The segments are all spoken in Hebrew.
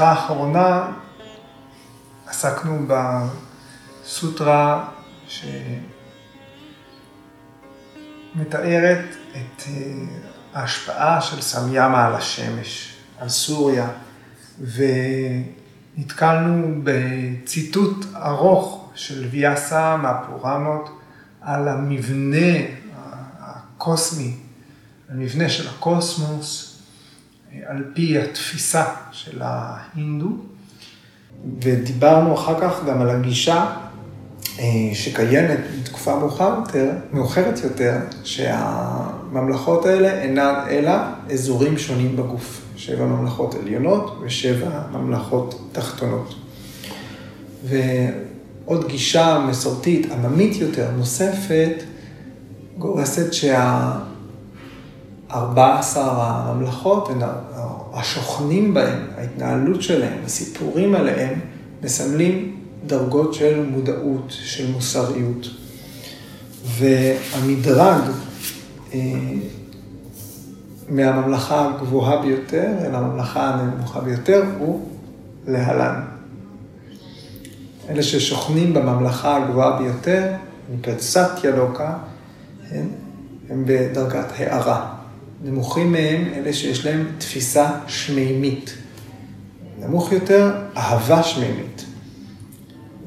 בשיחה האחרונה עסקנו בסוטרה שמתארת את אה, ההשפעה של סמיאמה על השמש, על סוריה, ונתקלנו בציטוט ארוך של ויאסה מהפורנות על המבנה הקוסמי, המבנה של הקוסמוס, על פי התפיסה של ההינדו. ודיברנו אחר כך גם על הגישה אה, שקיימת בתקופה מאוחרת יותר, מאוחרת יותר, שהממלכות האלה אינן אלא אזורים שונים בגוף. שבע ממלכות עליונות ושבע ממלכות תחתונות. ועוד גישה מסורתית עממית יותר נוספת גורסת שה... 14 הממלכות, השוכנים בהם, ההתנהלות שלהם, הסיפורים עליהם, מסמלים דרגות של מודעות, של מוסריות. והמדרג אה, מהממלכה הגבוהה ביותר אל הממלכה הנמוכה ביותר הוא להלן. אלה ששוכנים בממלכה הגבוהה ביותר, נקראת ילוקה, הם, בדרגת הארה. נמוכים מהם אלה שיש להם תפיסה שמימית. נמוך יותר, אהבה שמימית.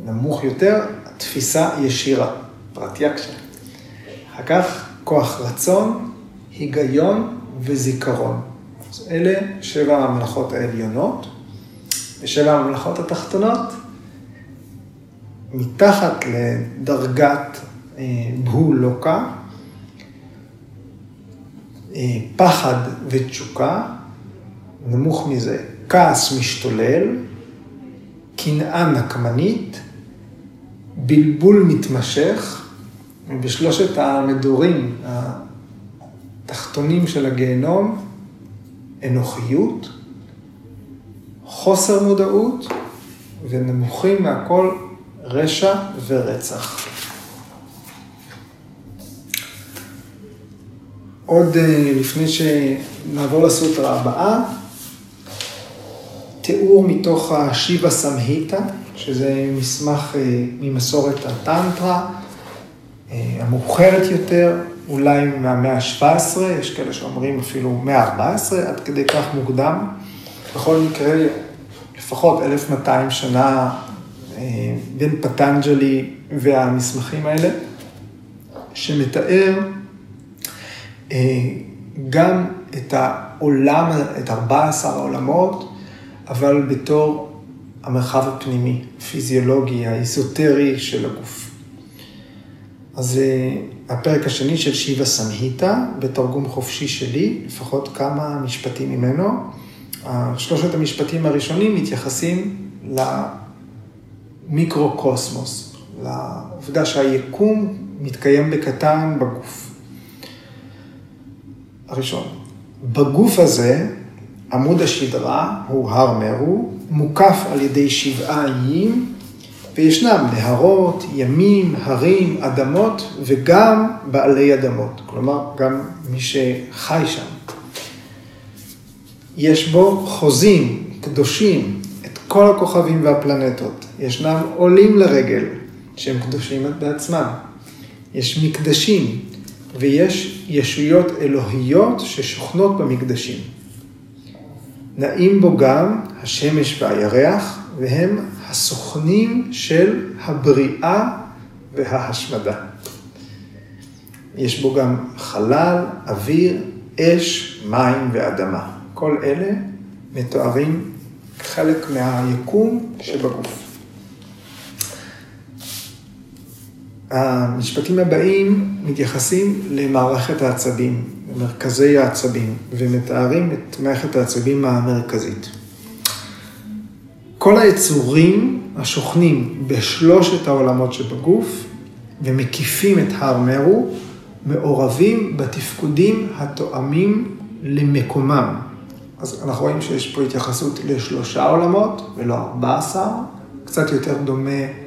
נמוך יותר, תפיסה ישירה, פרטיאקשה. אחר כך, כוח רצון, היגיון וזיכרון. אז אלה שבע הממלכות העליונות, ושבע הממלכות התחתונות, מתחת לדרגת אה, בהולוקה, פחד ותשוקה, נמוך מזה, כעס משתולל, קנאה נקמנית, בלבול מתמשך, בשלושת המדורים התחתונים של הגיהנום, אנוכיות, חוסר מודעות, ונמוכים מהכל רשע ורצח. עוד אה, לפני שנעבור לסוטרה הבאה, תיאור מתוך השיבה סמהיטה, שזה מסמך אה, ממסורת הטנטרה, אה, המאוחרת יותר, אולי מהמאה ה-17, יש כאלה שאומרים אפילו מאה ה-14, עד כדי כך מוקדם. בכל מקרה, לפחות 1200 שנה בין פטנג'לי והמסמכים האלה, שמתאר גם את העולם, את 14 העולמות, אבל בתור המרחב הפנימי, הפיזיולוגי, האיזוטרי של הגוף. אז אה, הפרק השני של שיבה סמהיטה, בתרגום חופשי שלי, לפחות כמה משפטים ממנו. שלושת המשפטים הראשונים מתייחסים למיקרו-קוסמוס, לעובדה שהיקום מתקיים בקטן בגוף. הראשון. בגוף הזה, עמוד השדרה הוא הר מרו, מוקף על ידי שבעה איים, וישנם נהרות, ימים, הרים, אדמות, וגם בעלי אדמות. כלומר, גם מי שחי שם. יש בו חוזים, קדושים, את כל הכוכבים והפלנטות. ישנם עולים לרגל, שהם קדושים בעצמם. יש מקדשים, ויש ישויות אלוהיות ששוכנות במקדשים. נעים בו גם השמש והירח, והם הסוכנים של הבריאה וההשמדה. יש בו גם חלל, אוויר, אש, מים ואדמה. כל אלה מתוארים חלק מהיקום שבגוף. המשפטים הבאים מתייחסים למערכת העצבים, למרכזי העצבים, ומתארים את מערכת העצבים המרכזית. כל היצורים השוכנים בשלושת העולמות שבגוף ומקיפים את הר מרו, מעורבים בתפקודים התואמים למקומם. אז אנחנו רואים שיש פה התייחסות לשלושה עולמות ולא ארבע עשר, קצת יותר דומה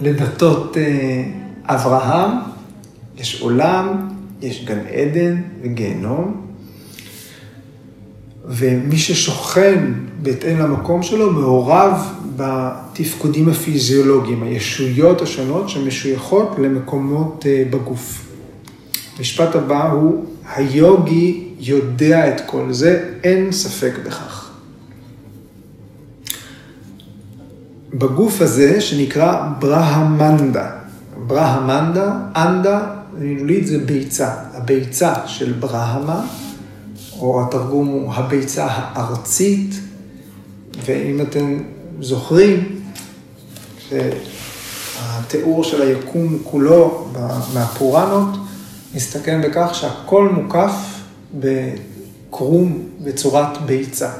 לדתות אה, אברהם, יש עולם, יש גן עדן וגיהנום, ומי ששוכן בהתאם למקום שלו מעורב בתפקודים הפיזיולוגיים, הישויות השונות שמשויכות למקומות אה, בגוף. המשפט הבא הוא, היוגי יודע את כל זה, אין ספק בכך. בגוף הזה שנקרא ברהמנדה. ברהמנדה, אנדה, מילולית זה ביצה. הביצה של ברהמה, או התרגום הוא הביצה הארצית, ואם אתם זוכרים, שהתיאור של היקום כולו מהפוראנות, מסתכם בכך שהכל מוקף בקרום בצורת ביצה.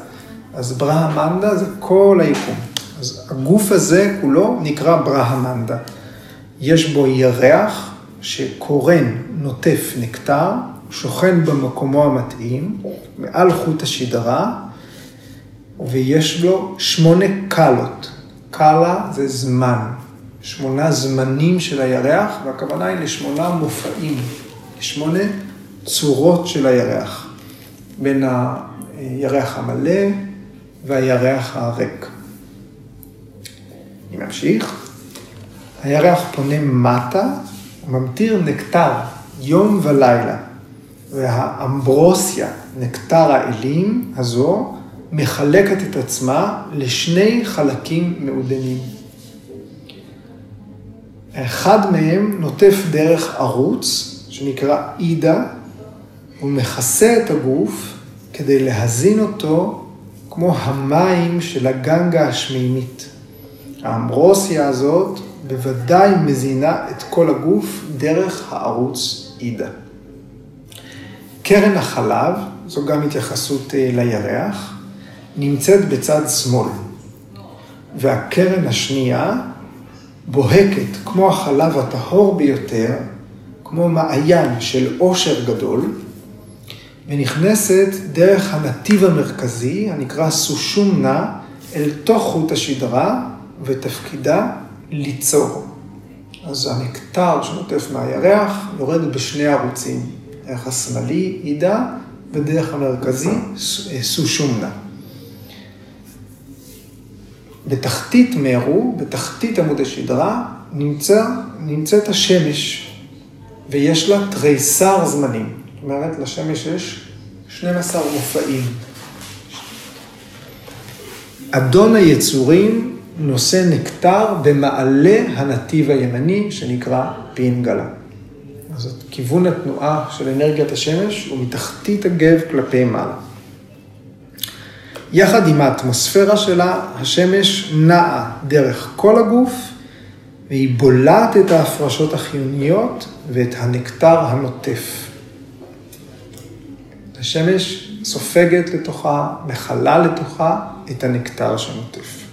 אז ברהמנדה זה כל היקום. אז הגוף הזה כולו נקרא ברהמנדה. יש בו ירח שקורן, נוטף נקטר, שוכן במקומו המתאים, מעל חוט השדרה, ויש לו שמונה קלות. קלה זה זמן, שמונה זמנים של הירח, והכוונה היא לשמונה מופעים, לשמונה צורות של הירח, בין הירח המלא והירח הריק. אני ממשיך. הירח פונה מטה, ממטיר נקטר יום ולילה, והאמברוסיה, נקטר האלים הזו, מחלקת את עצמה לשני חלקים מעודנים. אחד מהם נוטף דרך ערוץ, שנקרא אידה, הוא את הגוף כדי להזין אותו כמו המים של הגנגה השמימית. האמברוסיה הזאת בוודאי מזינה את כל הגוף דרך הערוץ אידה. קרן החלב, זו גם התייחסות אה, לירח, נמצאת בצד שמאל, והקרן השנייה בוהקת כמו החלב הטהור ביותר, כמו מעיין של עושר גדול, ונכנסת דרך הנתיב המרכזי, הנקרא סושומנה, אל תוך חוט השדרה, ותפקידה ליצור. אז הנקטר שנוטף מהירח יורד בשני ערוצים, דרך השמאלי, עידה, ודרך המרכזי, סושומנה. בתחתית מרו, בתחתית עמוד השדרה, נמצא, נמצאת השמש, ויש לה תריסר זמנים. זאת אומרת, לשמש יש 12 מופעים. אדון היצורים נושא נקטר במעלה הנתיב הימני, שנקרא פינגלה. אז כיוון התנועה של אנרגיית השמש הוא מתחתית הגב כלפי מעלה. יחד עם האטמוספירה שלה, השמש נעה דרך כל הגוף, והיא בולעת את ההפרשות החיוניות ואת הנקטר הנוטף. השמש סופגת לתוכה, מכלה לתוכה את הנקטר שנוטף.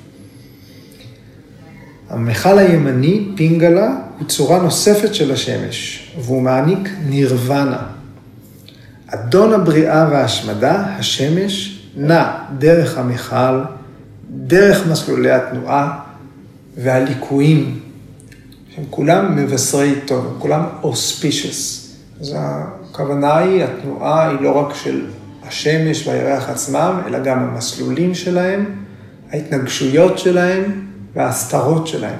המכל הימני, פינגלה, הוא צורה נוספת של השמש, והוא מעניק נירוונה. אדון הבריאה וההשמדה, השמש, נע דרך המכל, דרך מסלולי התנועה והליקויים, שהם כולם מבשרי טוב, הם כולם auspicious. אז הכוונה היא, התנועה היא לא רק של השמש והירח עצמם, אלא גם המסלולים שלהם, ההתנגשויות שלהם וההסתרות שלהם.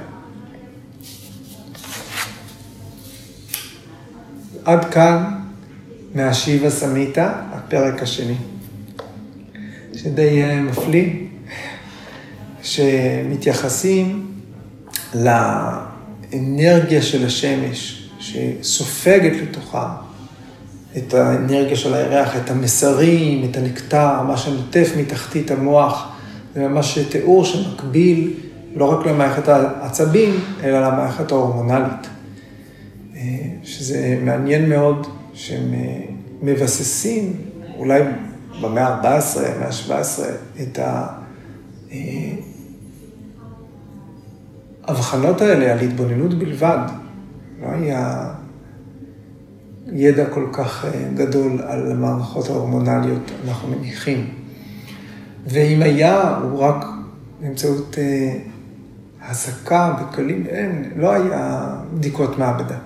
עד כאן מהשיבה סמיתה, הפרק השני. שדי אה, מפליא, שמתייחסים לאנרגיה של השמש, שסופגת לתוכה את האנרגיה של הירח, את המסרים, את הנקטר, מה שנוטף מתחתית המוח, זה ממש תיאור שמקביל לא רק למערכת העצבים, אלא למערכת ההורמונלית. אה, שזה מעניין מאוד שהם אה, מבססים, אולי במאה ה-14, המאה ה-17, את ההבחנות האלה על התבוננות בלבד. לא היה ידע כל כך אה, גדול על המערכות ההורמונליות, אנחנו מניחים. ואם היה, הוא רק באמצעות הסקה בכלים, אין, לא היה בדיקות מעבדה.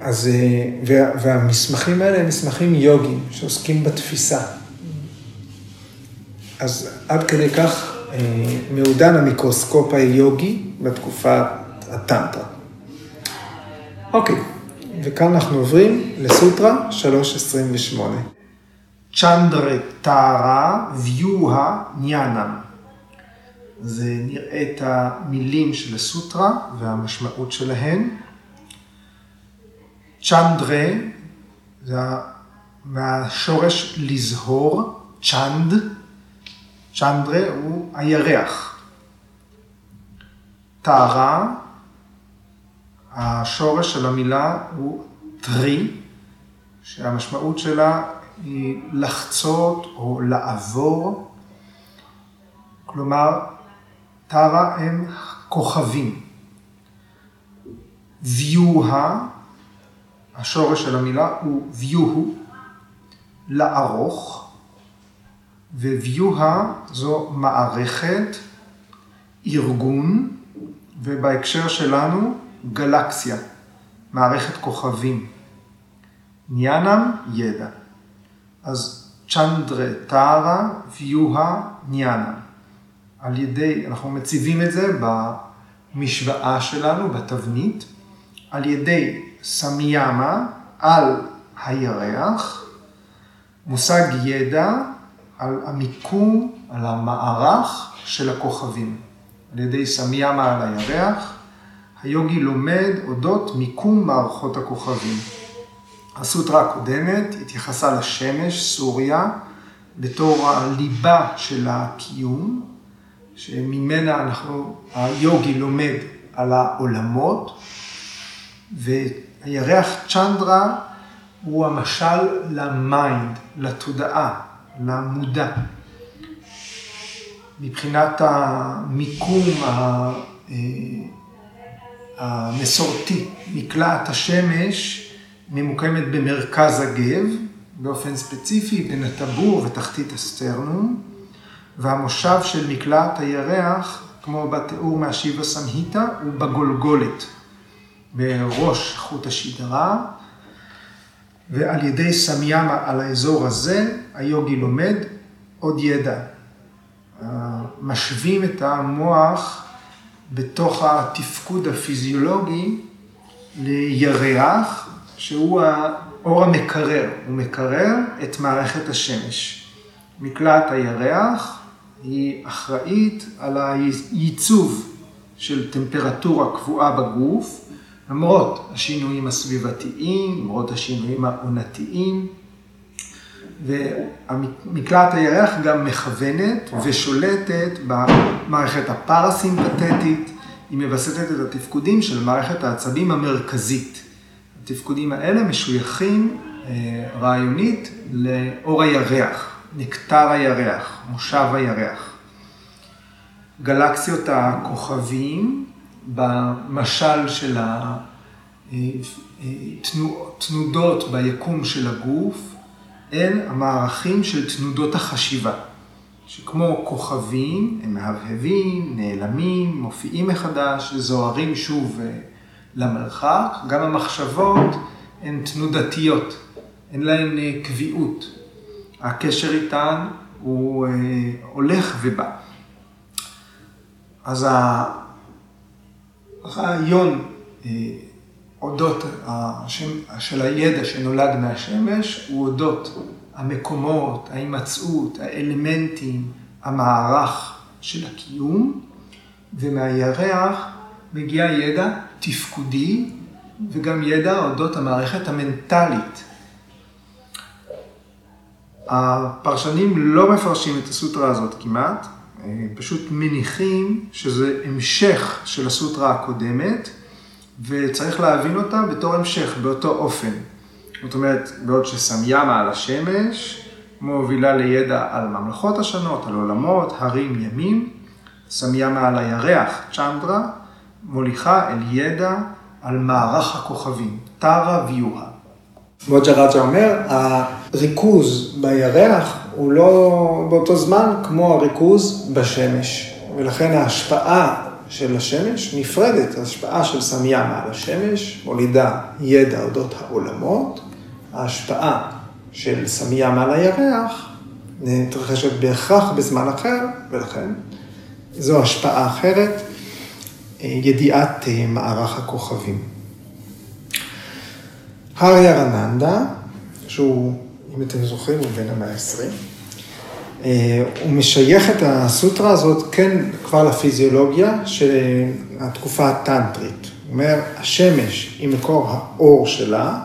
אז, אה, והמסמכים האלה הם מסמכים יוגיים שעוסקים בתפיסה. אז עד כדי כך אה, מעודן המיקרוסקופ היוגי בתקופת הטנטרה. אוקיי, וכאן אנחנו עוברים לסוטרה 3.28. צ'נדרה טהרה ויוהה ניאנם. זה נראה את המילים של הסוטרה והמשמעות שלהן. צ'נדרה זה מהשורש לזהור, צ'נד, צ'נדרה הוא הירח. טהרה, השורש של המילה הוא טרי, שהמשמעות שלה היא לחצות או לעבור, כלומר, טרה הם כוכבים. ויוה, השורש של המילה הוא ויוהו, לערוך, וויוה זו מערכת, ארגון, ובהקשר שלנו גלקסיה, מערכת כוכבים. ניאנם, ידע. אז צ'נדרה טהרה ויוהה ניאנם. על ידי, אנחנו מציבים את זה במשוואה שלנו, בתבנית, על ידי סמיאמה על הירח, מושג ידע על המיקום, על המערך של הכוכבים. על ידי סמיאמה על הירח, היוגי לומד אודות מיקום מערכות הכוכבים. הסוטרה הקודמת התייחסה לשמש, סוריה, בתור הליבה של הקיום, שממנה אנחנו, היוגי לומד על העולמות, והירח צ'נדרה הוא המשל ל mind, לתודעה, למודע. מבחינת המיקום אה, המסורתי, מקלעת השמש ממוקמת במרכז הגב, באופן ספציפי בין הטבור ותחתית הסטרנום, והמושב של מקלעת הירח, כמו בתיאור מהשיבה סמהיטה, הוא בגולגולת, בראש חוט השדרה, ועל ידי סמיאמה על האזור הזה, היוגי לומד עוד ידע. משווים את המוח בתוך התפקוד הפיזיולוגי לירח, שהוא האור המקרר, הוא מקרר את מערכת השמש. מקלעת הירח היא אחראית על הייצוב של טמפרטורה קבועה בגוף, למרות השינויים הסביבתיים, למרות השינויים העונתיים, ומקלעת הירח גם מכוונת ושולטת במערכת הפרסימפטית, היא מווסתת את התפקודים של מערכת העצבים המרכזית. התפקודים האלה משויכים אה, רעיונית לאור הירח, נקטר הירח, מושב הירח. גלקסיות הכוכבים, במשל של התנודות אה, ביקום של הגוף, הן המערכים של תנודות החשיבה, שכמו כוכבים, הם מהבהבים, נעלמים, מופיעים מחדש, זוהרים שוב אה, למרחק, גם המחשבות הן תנודתיות, אין להן אה, קביעות. הקשר איתן הוא אה, הולך ובא. אז הרעיון אודות השם, של הידע שנולד מהשמש הוא אודות המקומות, ההימצאות, האלמנטים, המערך של הקיום, ומהירח מגיע ידע תפקודי וגם ידע אודות המערכת המנטלית. הפרשנים לא מפרשים את הסוטרה הזאת כמעט, פשוט מניחים שזה המשך של הסוטרה הקודמת, וצריך להבין אותה בתור המשך, באותו אופן. זאת אומרת, בעוד שסמיאמה על השמש מובילה לידע על ממלכות השונות, על עולמות, הרים, ימים, סמיאמה על הירח, צ'נדרה, מוליכה אל ידע על מערך הכוכבים, טרה ויוהה. מוג'רג'ה אומר, הריכוז בירח הוא לא באותו זמן כמו הריכוז בשמש, ולכן ההשפעה של השמש נפרדת, ההשפעה של סמיה מעל השמש מולידה ידע אודות העולמות, ההשפעה של סמיה מעל הירח מתרחשת בהכרח בזמן אחר, ולכן זו השפעה אחרת, ידיעת מערך הכוכבים. האריה רננדה, שהוא, אם אתם זוכרים, הוא בן המאה ה-20, אה, הוא משייך את הסוטרה הזאת כן כבר לפיזיולוגיה של התקופה הטנטרית. הוא אומר, השמש היא מקור האור שלה,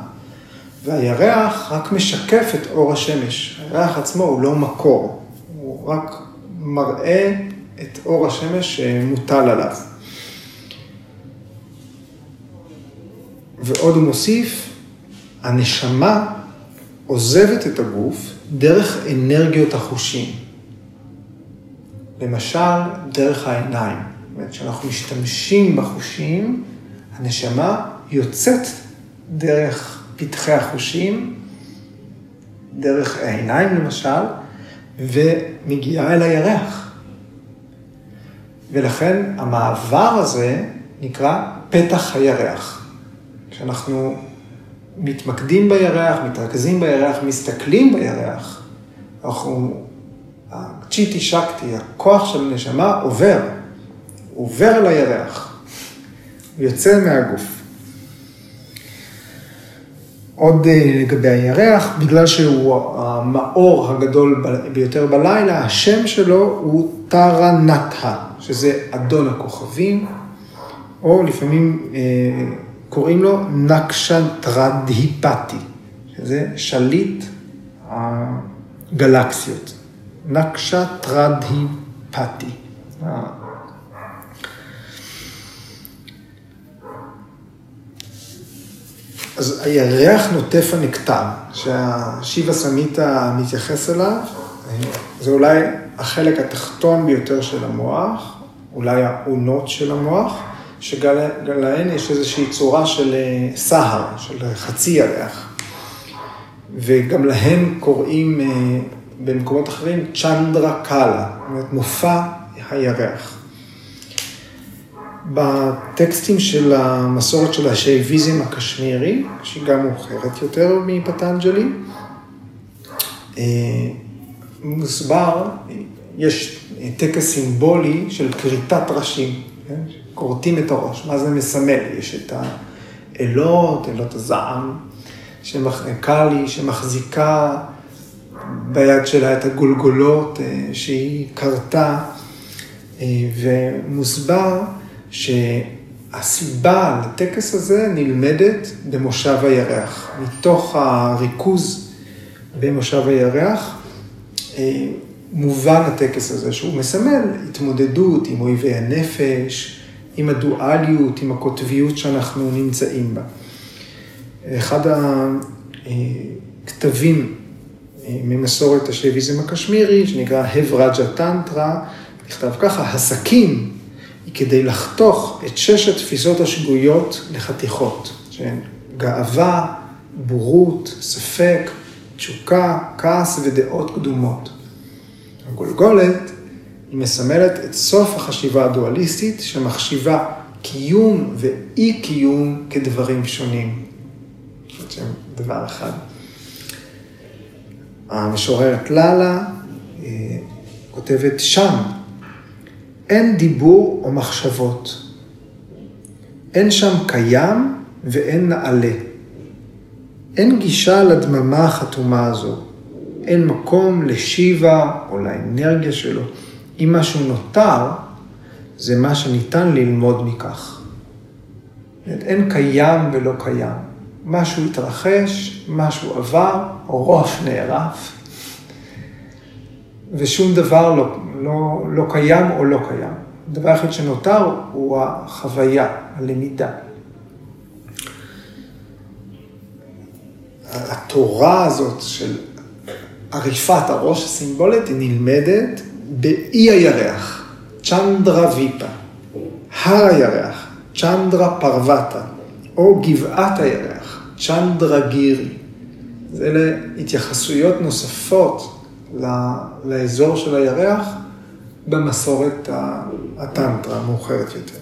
והירח רק משקף את אור השמש. הירח עצמו הוא לא מקור, הוא רק מראה את אור השמש שמוטל עליו. ועוד הוא מוסיף, הנשמה עוזבת את הגוף דרך אנרגיות החושים. למשל, דרך העיניים. זאת אומרת, כשאנחנו משתמשים בחושים, הנשמה יוצאת דרך פתחי החושים, דרך העיניים למשל, ומגיעה אל הירח. ולכן המעבר הזה נקרא פתח הירח. כשאנחנו מתמקדים בירח, מתרכזים בירח, מסתכלים בירח, אנחנו, הצ'יטי שקטי, הכוח של הנשמה עובר, עובר הוא יוצא מהגוף. עוד אה, לגבי הירח, בגלל שהוא המאור הגדול ביותר בלילה, השם שלו הוא טרנטה, שזה אדון הכוכבים, או לפעמים אה, קוראים לו נקשנטרדהיפתי, שזה שליט הגלקסיות. נקשטרדהיפתי. אז הירח נוטף הנקטר, שהשיבה סמיתה מתייחס אליו, זה אולי החלק התחתון ביותר של המוח, אולי האונות של המוח. שגלהן יש איזושהי צורה של אה, סהר, של חצי ירח. וגם להן קוראים אה, במקומות אחרים צ'נדרה קאלה, זאת אומרת מופע הירח. בטקסטים של המסורת של השייביזם הקשמירי, שהיא גם מאוחרת יותר מפטנג'לי, אה, מוסבר, יש טקס סימבולי של כריתת ראשים. כורתים את הראש. מה זה מסמל? יש את האלות, אלות הזעם, קאלי, שמחזיקה ביד שלה את הגולגולות אה, שהיא כרתה, אה, ומוסבר שהסיבה לטקס הזה נלמדת במושב הירח. מתוך הריכוז במושב הירח, אה, מובן הטקס הזה, שהוא מסמל התמודדות עם אויבי הנפש, עם הדואליות, עם הקוטביות שאנחנו נמצאים בה. אחד הכתבים אה, ממסורת השביזם הקשמירי, שנקרא הברג'ה טנטרה, נכתב ככה, הסכין היא כדי לחתוך את שש התפיסות השגויות לחתיכות, שהן גאווה, בורות, ספק, תשוקה, כעס ודעות קדומות. הגולגולת היא מסמלת את סוף החשיבה הדואליסטית שמחשיבה קיום ואי קיום כדברים שונים. שהם דבר אחד. המשוררת ללה אה, כותבת שם, אין דיבור או מחשבות. אין שם קיים ואין נעלה. אין גישה לדממה החתומה הזו. אין מקום לשיבה או לאנרגיה שלו. אם משהו נותר, זה מה שניתן ללמוד מכך. אין קיים ולא קיים. משהו התרחש, משהו עבר, ראש נערף, ושום דבר לא, לא, לא קיים או לא קיים. הדבר היחיד שנותר הוא החוויה, הלמידה. התורה הזאת של עריפת הראש הסימבולית היא נלמדת באי הירח, צ'נדרה ויפה, הר הירח, צ'נדרה פרווטה, או גבעת הירח, צ'נדרה גירי. אלה התייחסויות נוספות לאזור של הירח במסורת הטנטרה המאוחרת יותר.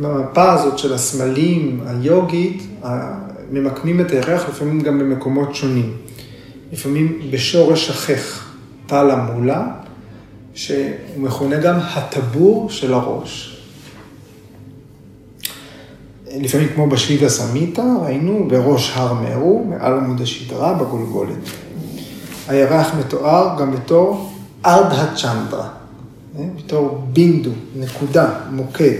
במפה הזאת של הסמלים היוגית, ממקמים את הירח לפעמים גם במקומות שונים. לפעמים בשורש החך, טלה מולה, שהוא מכונה גם הטבור של הראש. לפעמים כמו בשיבה סמיתה, ראינו בראש הר מרו, מעל עמוד השדרה, בגולגולת. הירח מתואר גם בתור ארדה צ'נדרה, אה? בתור בינדו, נקודה, מוקד,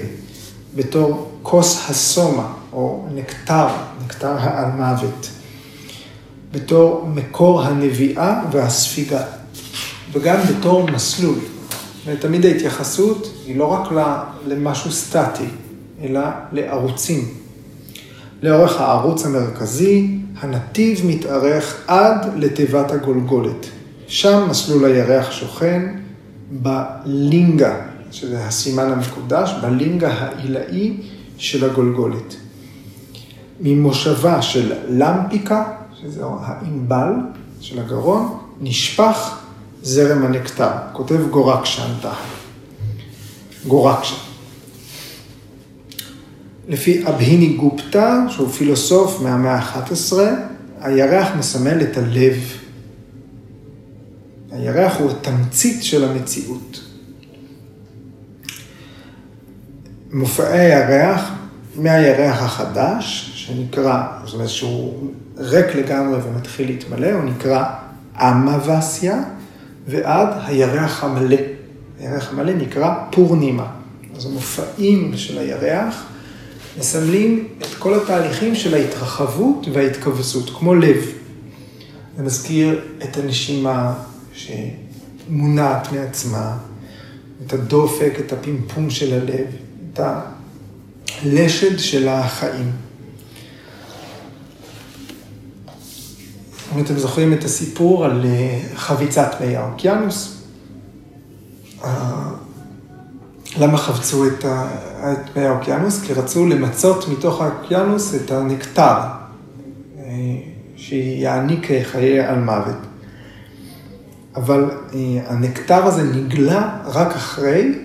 בתור כוס הסומה, או נקטר, נקטר העל מוות, בתור מקור הנביאה והספיגה, וגם בתור מסלול. ותמיד ההתייחסות היא לא רק למשהו סטטי, אלא לערוצים. לאורך הערוץ המרכזי, הנתיב מתארך עד לתיבת הגולגולת. שם מסלול הירח שוכן בלינגה, שזה הסימן המקודש, בלינגה העילאי של הגולגולת. ממושבה של למפיקה, שזה הענבל של הגרון, נשפך זרם הנקטר. כותב גורקשנטה. גורקשן. לפי אבהיני גופטה, שהוא פילוסוף מהמאה ה-11, הירח מסמל את הלב. הירח הוא התמצית של המציאות. מופעי הירח, מהירח החדש, שנקרא, זאת אומרת שהוא ריק לגמרי ומתחיל להתמלא, הוא נקרא אמווסיה, ועד הירח המלא. הירח המלא נקרא פורנימה. אז המופעים של הירח מסמלים את כל התהליכים של ההתרחבות וההתכווצות, כמו לב. זה מזכיר את הנשימה שמונעת מעצמה, את הדופק, את הפימפום של הלב, את הלשד של החיים. אם אתם זוכרים את הסיפור על אה, חביצת מי האוקיינוס, אה, למה חבצו את, את מי האוקיינוס? כי רצו למצות מתוך האוקיינוס את הנקטר, אה, שיעניק חיי על מוות. אבל הנקטר הזה נגלה רק אחרי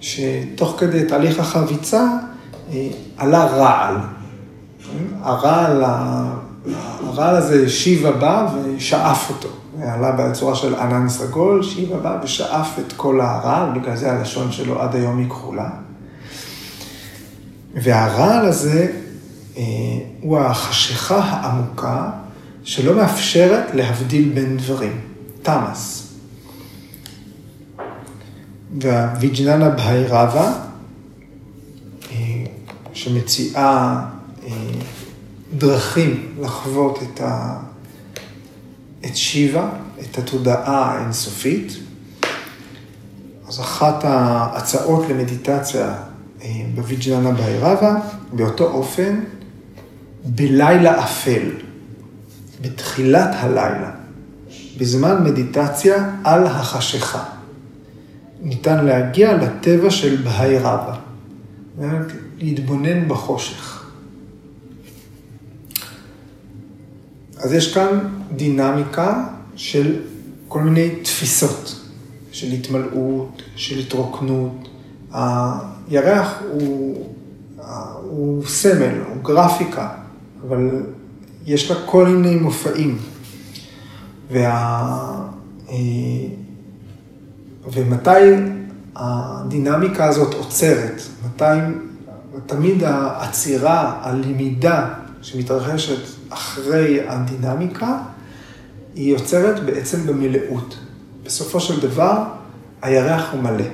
שתוך כדי תהליך החביצה עלה רעל. הרעל הרעל הזה שיבה בא ושאף אותו. עלה בצורה של ענן סגול, שיבה בא ושאף את כל הרעל, בגלל זה הלשון שלו עד היום היא כחולה. והרעל הזה אה, הוא החשיכה העמוקה שלא מאפשרת להבדיל בין דברים, תמאס. והוויג'ננה בהירבה, אה, שמציעה אה, דרכים לחוות את, ה... את שיבה, את התודעה האינסופית. אז אחת ההצעות למדיטציה אה, בוויג'ננה בהירבה, באותו אופן, בלילה אפל, בתחילת הלילה, בזמן מדיטציה על החשיכה. ניתן להגיע לטבע של בהירבה, להתבונן בחושך. אז יש כאן דינמיקה של כל מיני תפיסות, של התמלאות, של התרוקנות. הירח הוא, הוא סמל, הוא גרפיקה, אבל יש לה כל מיני מופעים. וה... אה, ומתי הדינמיקה הזאת עוצרת? מתי תמיד העצירה, הלמידה שמתרחשת אחרי הדינמיקה, היא יוצרת בעצם במלאות. בסופו של דבר, הירח הוא מלא.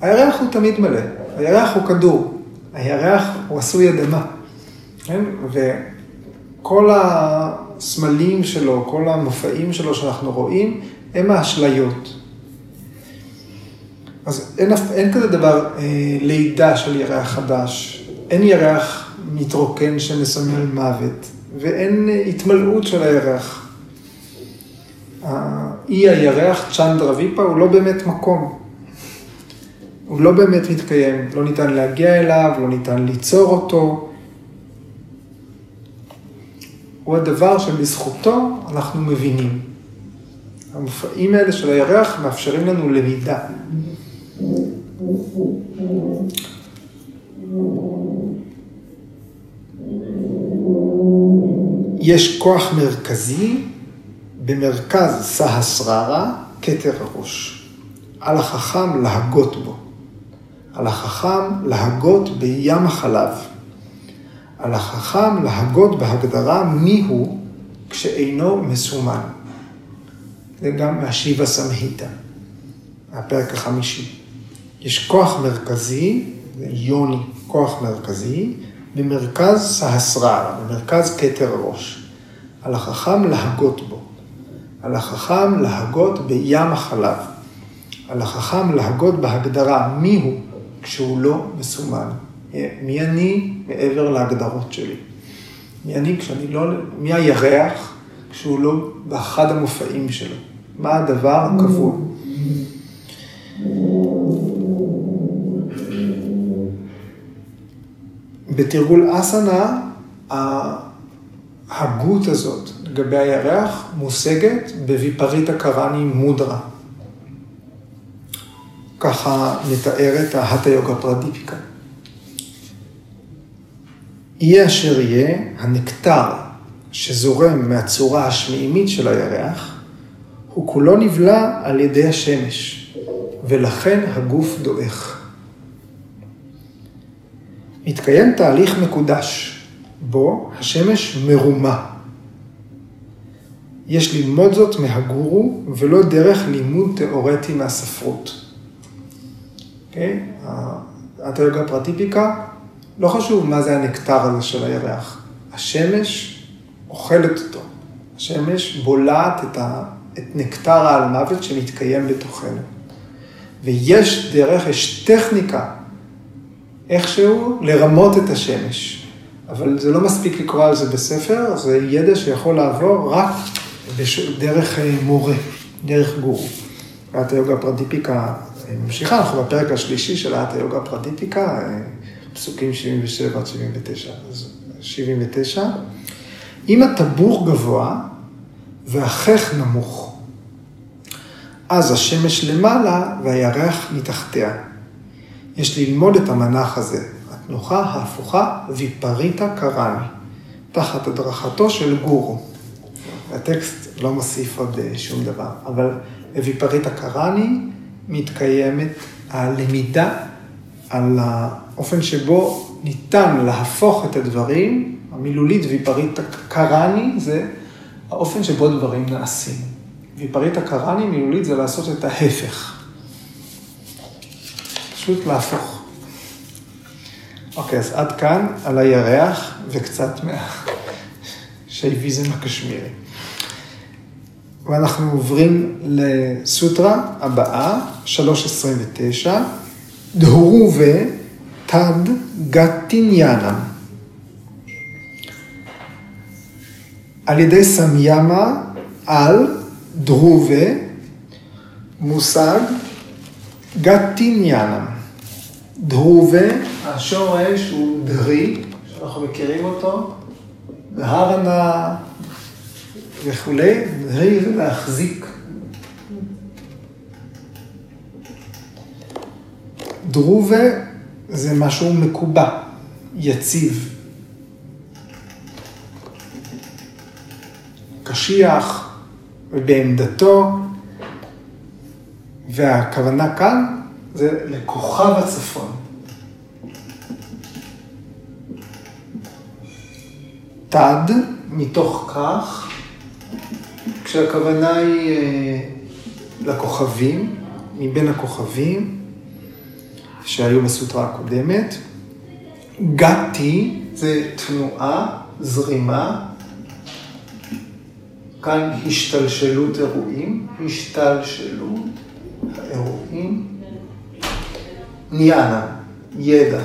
הירח הוא תמיד מלא, הירח הוא כדור, הירח הוא עשוי אדמה, כן? וכל הסמלים שלו, כל המופעים שלו שאנחנו רואים, הם האשליות. אז אין, אין כזה דבר אה, לידה של ירח חדש, אין ירח מתרוקן שמסמל מוות. ואין התמלאות של הירח. אי הירח, צ'נדרה ויפה, הוא לא באמת מקום. הוא לא באמת מתקיים, לא ניתן להגיע אליו, לא ניתן ליצור אותו. הוא הדבר שבזכותו אנחנו מבינים. המופעים האלה של הירח מאפשרים לנו למידה. יש כוח מרכזי במרכז סהסררה, כתר הראש. על החכם להגות בו. על החכם להגות בים החלב. על החכם להגות בהגדרה מיהו כשאינו מסומן. זה גם מהשיבה סמהיתא, הפרק החמישי. יש כוח מרכזי, יוני, כוח מרכזי, במרכז סהסררה, במרכז כתר הראש. על החכם להגות בו. על החכם להגות בים החלב. על החכם להגות בהגדרה מיהו כשהוא לא מסומן. מי אני מעבר להגדרות שלי? מי אני כשאני לא... מי הירח כשהוא לא באחד המופעים שלו? מה הדבר הקבוע? בתרגול אסנה, ההגות הזאת לגבי הירח מושגת בוויפריטה קראני מודרה. ככה מתארת ההטה יוגה פרדיפיקה. יהיה אשר יהיה, הנקטר שזורם מהצורה השמימית של הירח, הוא כולו נבלע על ידי השמש, ולכן הגוף דועך. מתקיים תהליך מקודש, בו השמש מרומה. יש ללמוד זאת מהגורו, ולא דרך לימוד תיאורטי מהספרות. אוקיי? Okay? התיאוגה פרטיפיקה, לא חשוב מה זה הנקטר הזה של הירח. השמש אוכלת אותו. השמש בולעת את, ה, את נקטר העל מוות שמתקיים בתוכנו. ויש דרך, יש טכניקה איכשהו לרמות את השמש. אבל זה לא מספיק לקרוא על זה בספר, זה ידע שיכול לעבור רק דרך אה, מורה, דרך גורו. האטה יוגה פרדיפיקה אה, ממשיכה, אנחנו בפרק השלישי של האטה יוגה פרדיפיקה, אה, פסוקים 77 עד 79. אז 79. אם הטבור גבוה והחך נמוך, אז השמש למעלה והירח מתחתיה. יש ללמוד את המנח הזה, התנוחה ההפוכה ויפריטה קראני, תחת הדרכתו של גורו. הטקסט לא מוסיף עוד אה, שום דבר, אבל ויפריטה קראני מתקיימת הלמידה על האופן שבו ניתן להפוך את הדברים, המילולית ויפריטה קראני זה האופן שבו דברים נעשים. ויפריטה קראני מילולית זה לעשות את ההפך. פשוט להפוך. אוקיי, אז עד כאן על הירח וקצת מהשייביזם הקשמירי. ואנחנו עוברים לסוטרה הבאה, 329, דהורובה תד גטיניאנה. על ידי סמיאמה על דרובה מושג גטיניאנה. דרובה, השורש הוא דרי, שאנחנו מכירים אותו, והרנה וכולי, דרי זה להחזיק. דרובה זה משהו מקובע, יציב. קשיח ובעמדתו, והכוונה כאן זה לכוכב הצפון. תד, מתוך כך, כשהכוונה היא אה, לכוכבים, מבין הכוכבים שהיו בסוטרה הקודמת. גתי זה תנועה, זרימה. כאן השתלשלות אירועים, השתלשלות האירועים. ניאנה, ידע.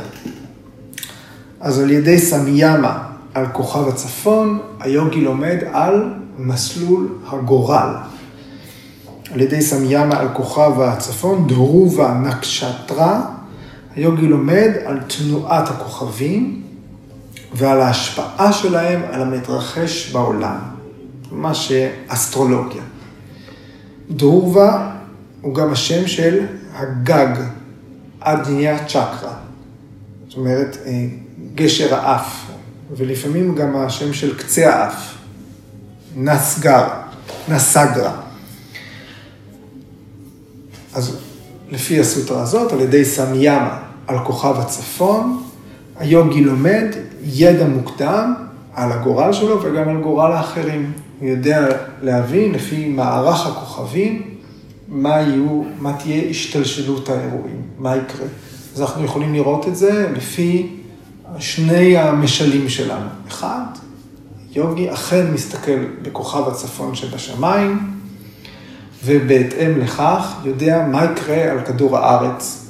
אז על ידי סמיאמה על כוכב הצפון, היוגי לומד על מסלול הגורל. על ידי סמיאמה על כוכב הצפון, דרובה נקשטרה, היוגי לומד על תנועת הכוכבים ועל ההשפעה שלהם על המתרחש בעולם, ממש אסטרולוגיה. דרובה הוא גם השם של הגג, אדניה צ'קרה. זאת אומרת, אה, גשר האף, ולפעמים גם השם של קצה האף, נסגר, נסגרה. אז לפי הסוטרה הזאת, על ידי סמיאמה על כוכב הצפון, היוגי לומד ידע מוקדם על הגורל שלו וגם על גורל האחרים. הוא יודע להבין לפי מערך הכוכבים מה, יהיו, מה תהיה השתלשלות האירועים, מה יקרה. אז אנחנו יכולים לראות את זה לפי שני המשלים שלנו. אחד, יוגי אכן מסתכל בכוכב הצפון שבשמיים, ובהתאם לכך יודע מה יקרה על כדור הארץ,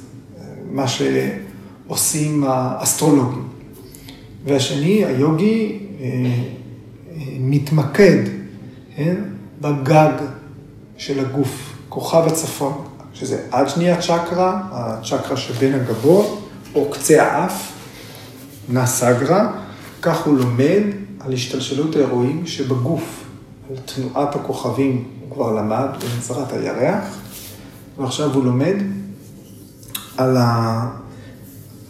מה שעושים האסטרולוגים. והשני, היוגי אה, אה, מתמקד כן, בגג של הגוף, כוכב הצפון, שזה עד שנייה צ'קרה, הצ'קרה שבין הגבות, או קצה האף, נסגרה, כך הוא לומד על השתלשלות האירועים שבגוף, על תנועת הכוכבים, הוא כבר למד בנצרת הירח, ועכשיו הוא לומד על, ה...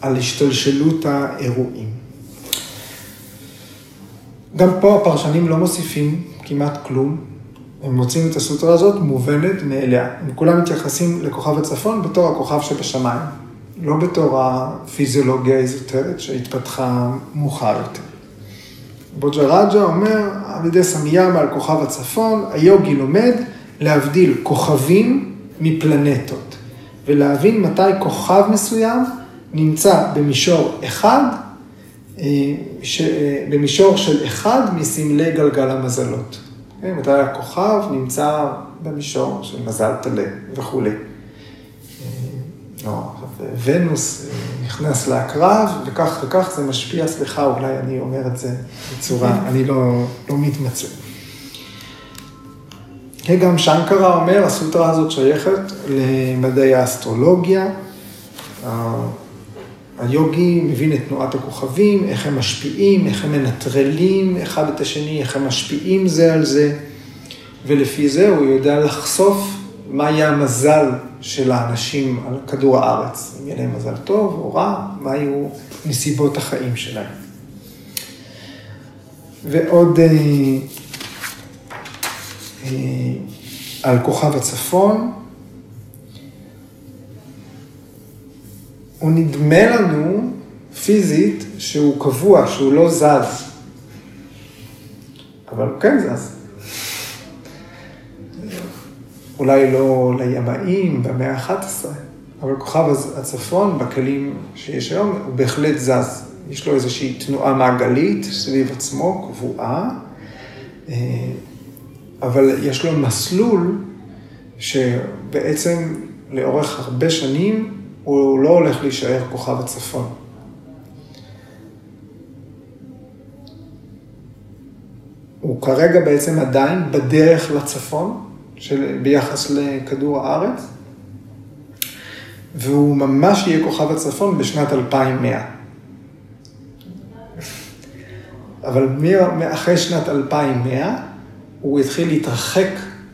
על השתלשלות האירועים. גם פה הפרשנים לא מוסיפים כמעט כלום, הם מוצאים את הסוטרה הזאת מובנת מאליה. הם כולם מתייחסים לכוכב הצפון בתור הכוכב שבשמיים, לא בתור הפיזיולוגיה האזוטרית שהתפתחה מאוחר יותר. בוג'ראג'ה אומר, על ידי סמיאמה על כוכב הצפון, היוגי לומד להבדיל כוכבים מפלנטות, ולהבין מתי כוכב מסוים נמצא במישור אחד, אה, ש... אה, במישור של אחד מסמלי גלגל המזלות. כן, מתי הכוכב נמצא במישור של מזל טלה וכולי. אה, לא, ונוס נכנס לקרב, וכך וכך זה משפיע, סליחה, אולי אני אומר את זה בצורה, אני לא, לא מתמצא. גם שנקרה אומר, הסוטרה הזאת שייכת למדעי האסטרולוגיה. היוגי מבין את תנועת הכוכבים, איך הם משפיעים, איך הם מנטרלים אחד את השני, איך הם משפיעים זה על זה, ולפי זה הוא יודע לחשוף מה יהיה המזל של האנשים על כדור הארץ, אם יהיה להם מזל טוב או רע, מה יהיו נסיבות החיים שלהם. ועוד אה, אה, על כוכב הצפון, הוא נדמה לנו פיזית שהוא קבוע, שהוא לא זז. אבל הוא כן זז. אולי לא לימאים במאה ה-11, אבל כוכב הצפון, בכלים שיש היום, הוא בהחלט זז. יש לו איזושהי תנועה מעגלית סביב עצמו, קבועה, אה, אבל יש לו מסלול שבעצם לאורך הרבה שנים הוא לא הולך להישאר כוכב הצפון. הוא כרגע בעצם עדיין בדרך לצפון, של, ביחס לכדור הארץ, והוא ממש יהיה כוכב הצפון בשנת 2100. אבל אחרי שנת 2100, הוא התחיל להתרחק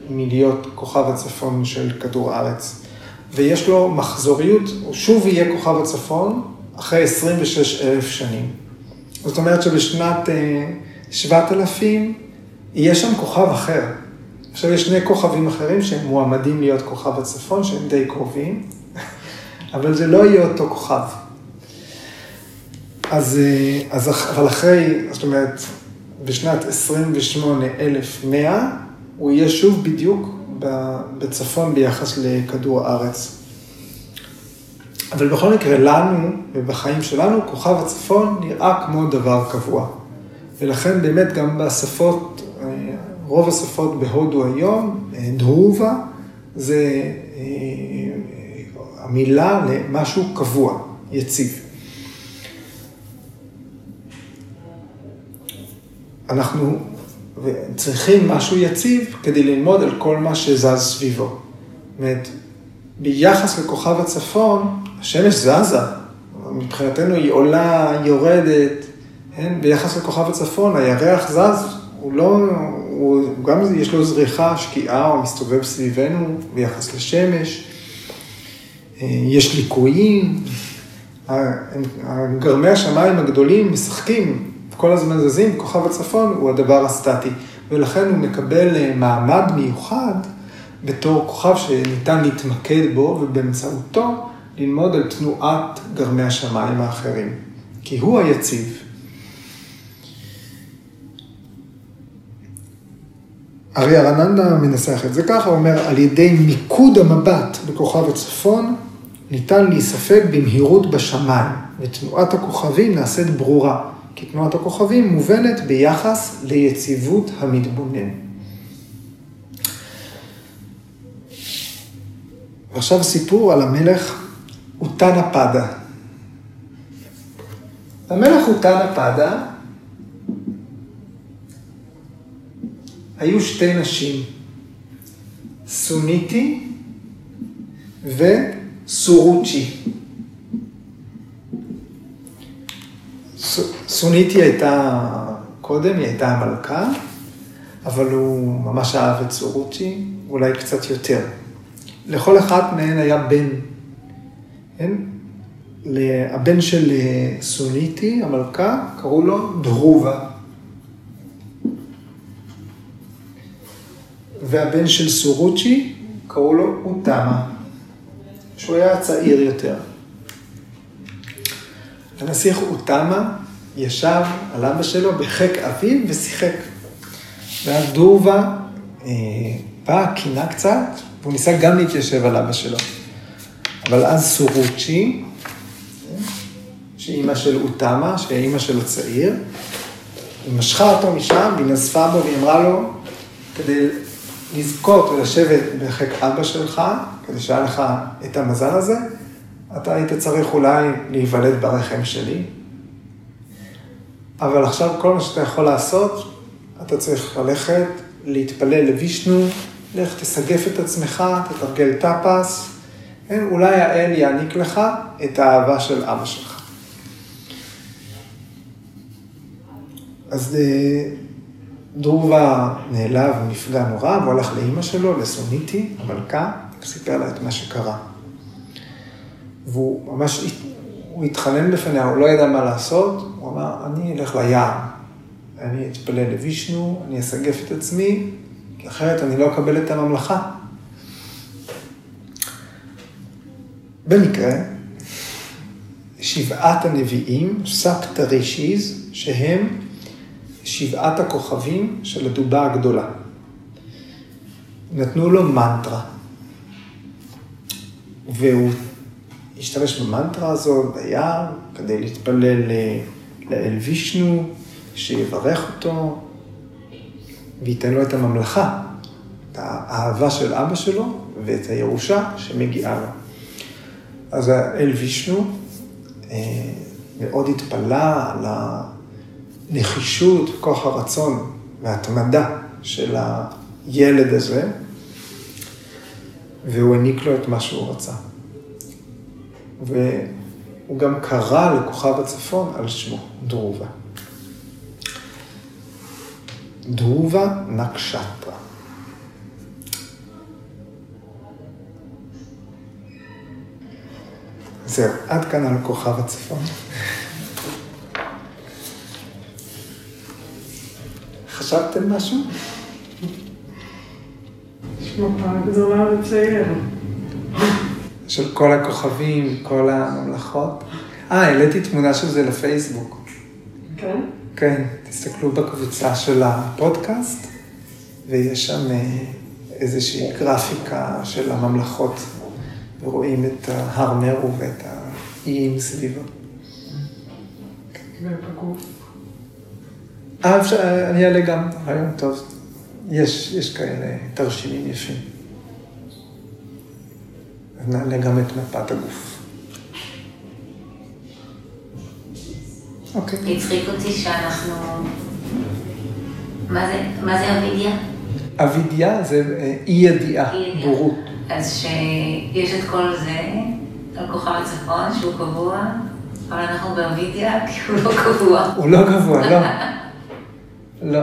מלהיות כוכב הצפון של כדור הארץ. ויש לו מחזוריות, הוא שוב יהיה כוכב הצפון אחרי 26 אלף שנים. זאת אומרת שבשנת 7000 אה, יהיה שם כוכב אחר. עכשיו יש שני כוכבים אחרים שהם מועמדים להיות כוכב הצפון, שהם די קרובים, אבל זה לא יהיה אותו כוכב. אז, אה, אז אבל אחרי, זאת אומרת, בשנת 28,100, הוא יהיה שוב בדיוק בצפון ביחס לכדור הארץ. אבל בכל מקרה, לנו ובחיים שלנו, כוכב הצפון נראה כמו דבר קבוע. ולכן באמת גם בשפות, אה, רוב השפות בהודו היום, אה, דרובה, זה אה, המילה למשהו קבוע, יציב. אנחנו וצריכים משהו יציב כדי ללמוד על כל מה שזז סביבו. זאת ביחס לכוכב הצפון, השמש זזה. מבחינתנו היא עולה, יורדת, כן? ביחס לכוכב הצפון, הירח זז, הוא לא, הוא גם, יש לו זריחה, שקיעה, הוא מסתובב סביבנו ביחס לשמש. אה, יש ליקויים, גרמי השמיים הגדולים משחקים, כל הזמן זזים, כוכב הצפון הוא הדבר הסטטי, ולכן הוא מקבל אה, מעמד מיוחד בתור כוכב שניתן להתמקד בו, ובאמצעותו ללמוד על תנועת גרמי השמיים האחרים, כי הוא היציב. ארי ארננדה מנסח את זה ככה, הוא אומר, על ידי מיקוד המבט בכוכב הצפון, ניתן להיספג במהירות בשמיים, ותנועת הכוכבים נעשית ברורה, כי תנועת הכוכבים מובנת ביחס ליציבות המתבונן. עכשיו סיפור על המלך אוטנה פדה. המלך פדה היו שתי נשים, סוניטי וסורוצ'י. סוניטי הייתה, קודם היא הייתה המלכה, אבל הוא ממש אהב את סורוצ'י, אולי קצת יותר. לכל אחת מהן היה בן, כן? הבן של סוניטי, המלכה, קראו לו דרובה. והבן של סורוצ'י, קראו לו אוטמה, שהוא היה צעיר יותר. הנסיך אוטמה ישב על אבא שלו בחיק אביו ושיחק. ואז דורבה אה, בא, קינה קצת, והוא ניסה גם להתיישב על אבא שלו. אבל אז סורוצ'י, שהיא אימא של אוטמה, שהיא אימא של הצעיר, היא משכה אותו משם, והיא נזפה בו והיא אמרה לו, כדי לזכות ולשבת בחיק אבא שלך, כדי שהיה לך את המזל הזה, אתה היית צריך אולי להיוולד ברחם שלי. אבל עכשיו כל מה שאתה יכול לעשות, אתה צריך ללכת, להתפלל לווישנו, לך תסגף את עצמך, תתרגל טאפס, כן? אולי האל יעניק לך את האהבה של אבא שלך. אז אה, דרובה נעלב ונפגע נורא, והוא הלך לאימא שלו, לסוניטי, המלכה, וסיפר לה את מה שקרה. והוא ממש, הוא התחנן בפניה, הוא לא ידע מה לעשות, הוא אמר, אני אלך ליער, אני אתפלל לווישנו, אני אסגף את עצמי, כי אחרת אני לא אקבל את הממלכה. במקרה, שבעת הנביאים, סבתא רישיז, שהם שבעת הכוכבים של הדובה הגדולה. נתנו לו מנטרה. והוא השתמש במנטרה הזאת ביער כדי להתפלל לאל וישנו, שיברך אותו וייתן לו את הממלכה, את האהבה של אבא שלו ואת הירושה שמגיעה לו. אז האל וישנו אה, מאוד התפלא על הנחישות, כוח הרצון והתמדה של הילד הזה, והוא העניק לו את מה שהוא רצה. והוא גם קרא לכוכב הצפון על שמו, דרובה. דרובה נקשטרה. זהו, עד כאן על כוכב הצפון. חשבתם משהו? נשמע פעם גדולה לצייר. של כל הכוכבים, כל הממלכות. אה, העליתי תמונה של זה לפייסבוק. כן? כן, תסתכלו בקבוצה של הפודקאסט, ויש שם אה, איזושהי גרפיקה של הממלכות, ורואים את הר מרו ואת האיים סביבו. ובגוף. אה, אפשר, אני אעלה גם, רעיון טוב. יש, יש כאלה תרשימים יפים. נעלה גם את מפת הגוף. אוקיי. הצחיק אותי שאנחנו... מה זה, מה זה אבידיה? אבידיה זה אה, אי ידיעה. בורות. אז שיש את כל זה על כוכב הצפון, שהוא קבוע, אבל אנחנו באבידיה כי הוא לא קבוע. הוא לא גבוה, לא. לא.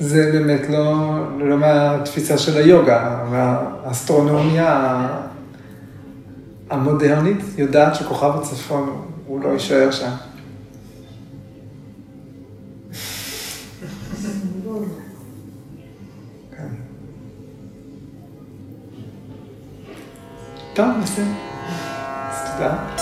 זה באמת לא, לא מהתפיסה של היוגה, והאסטרונומיה המודרנית יודעת שכוכב הצפון הוא לא יישאר שם. כן. טוב, נסיים. אז תודה.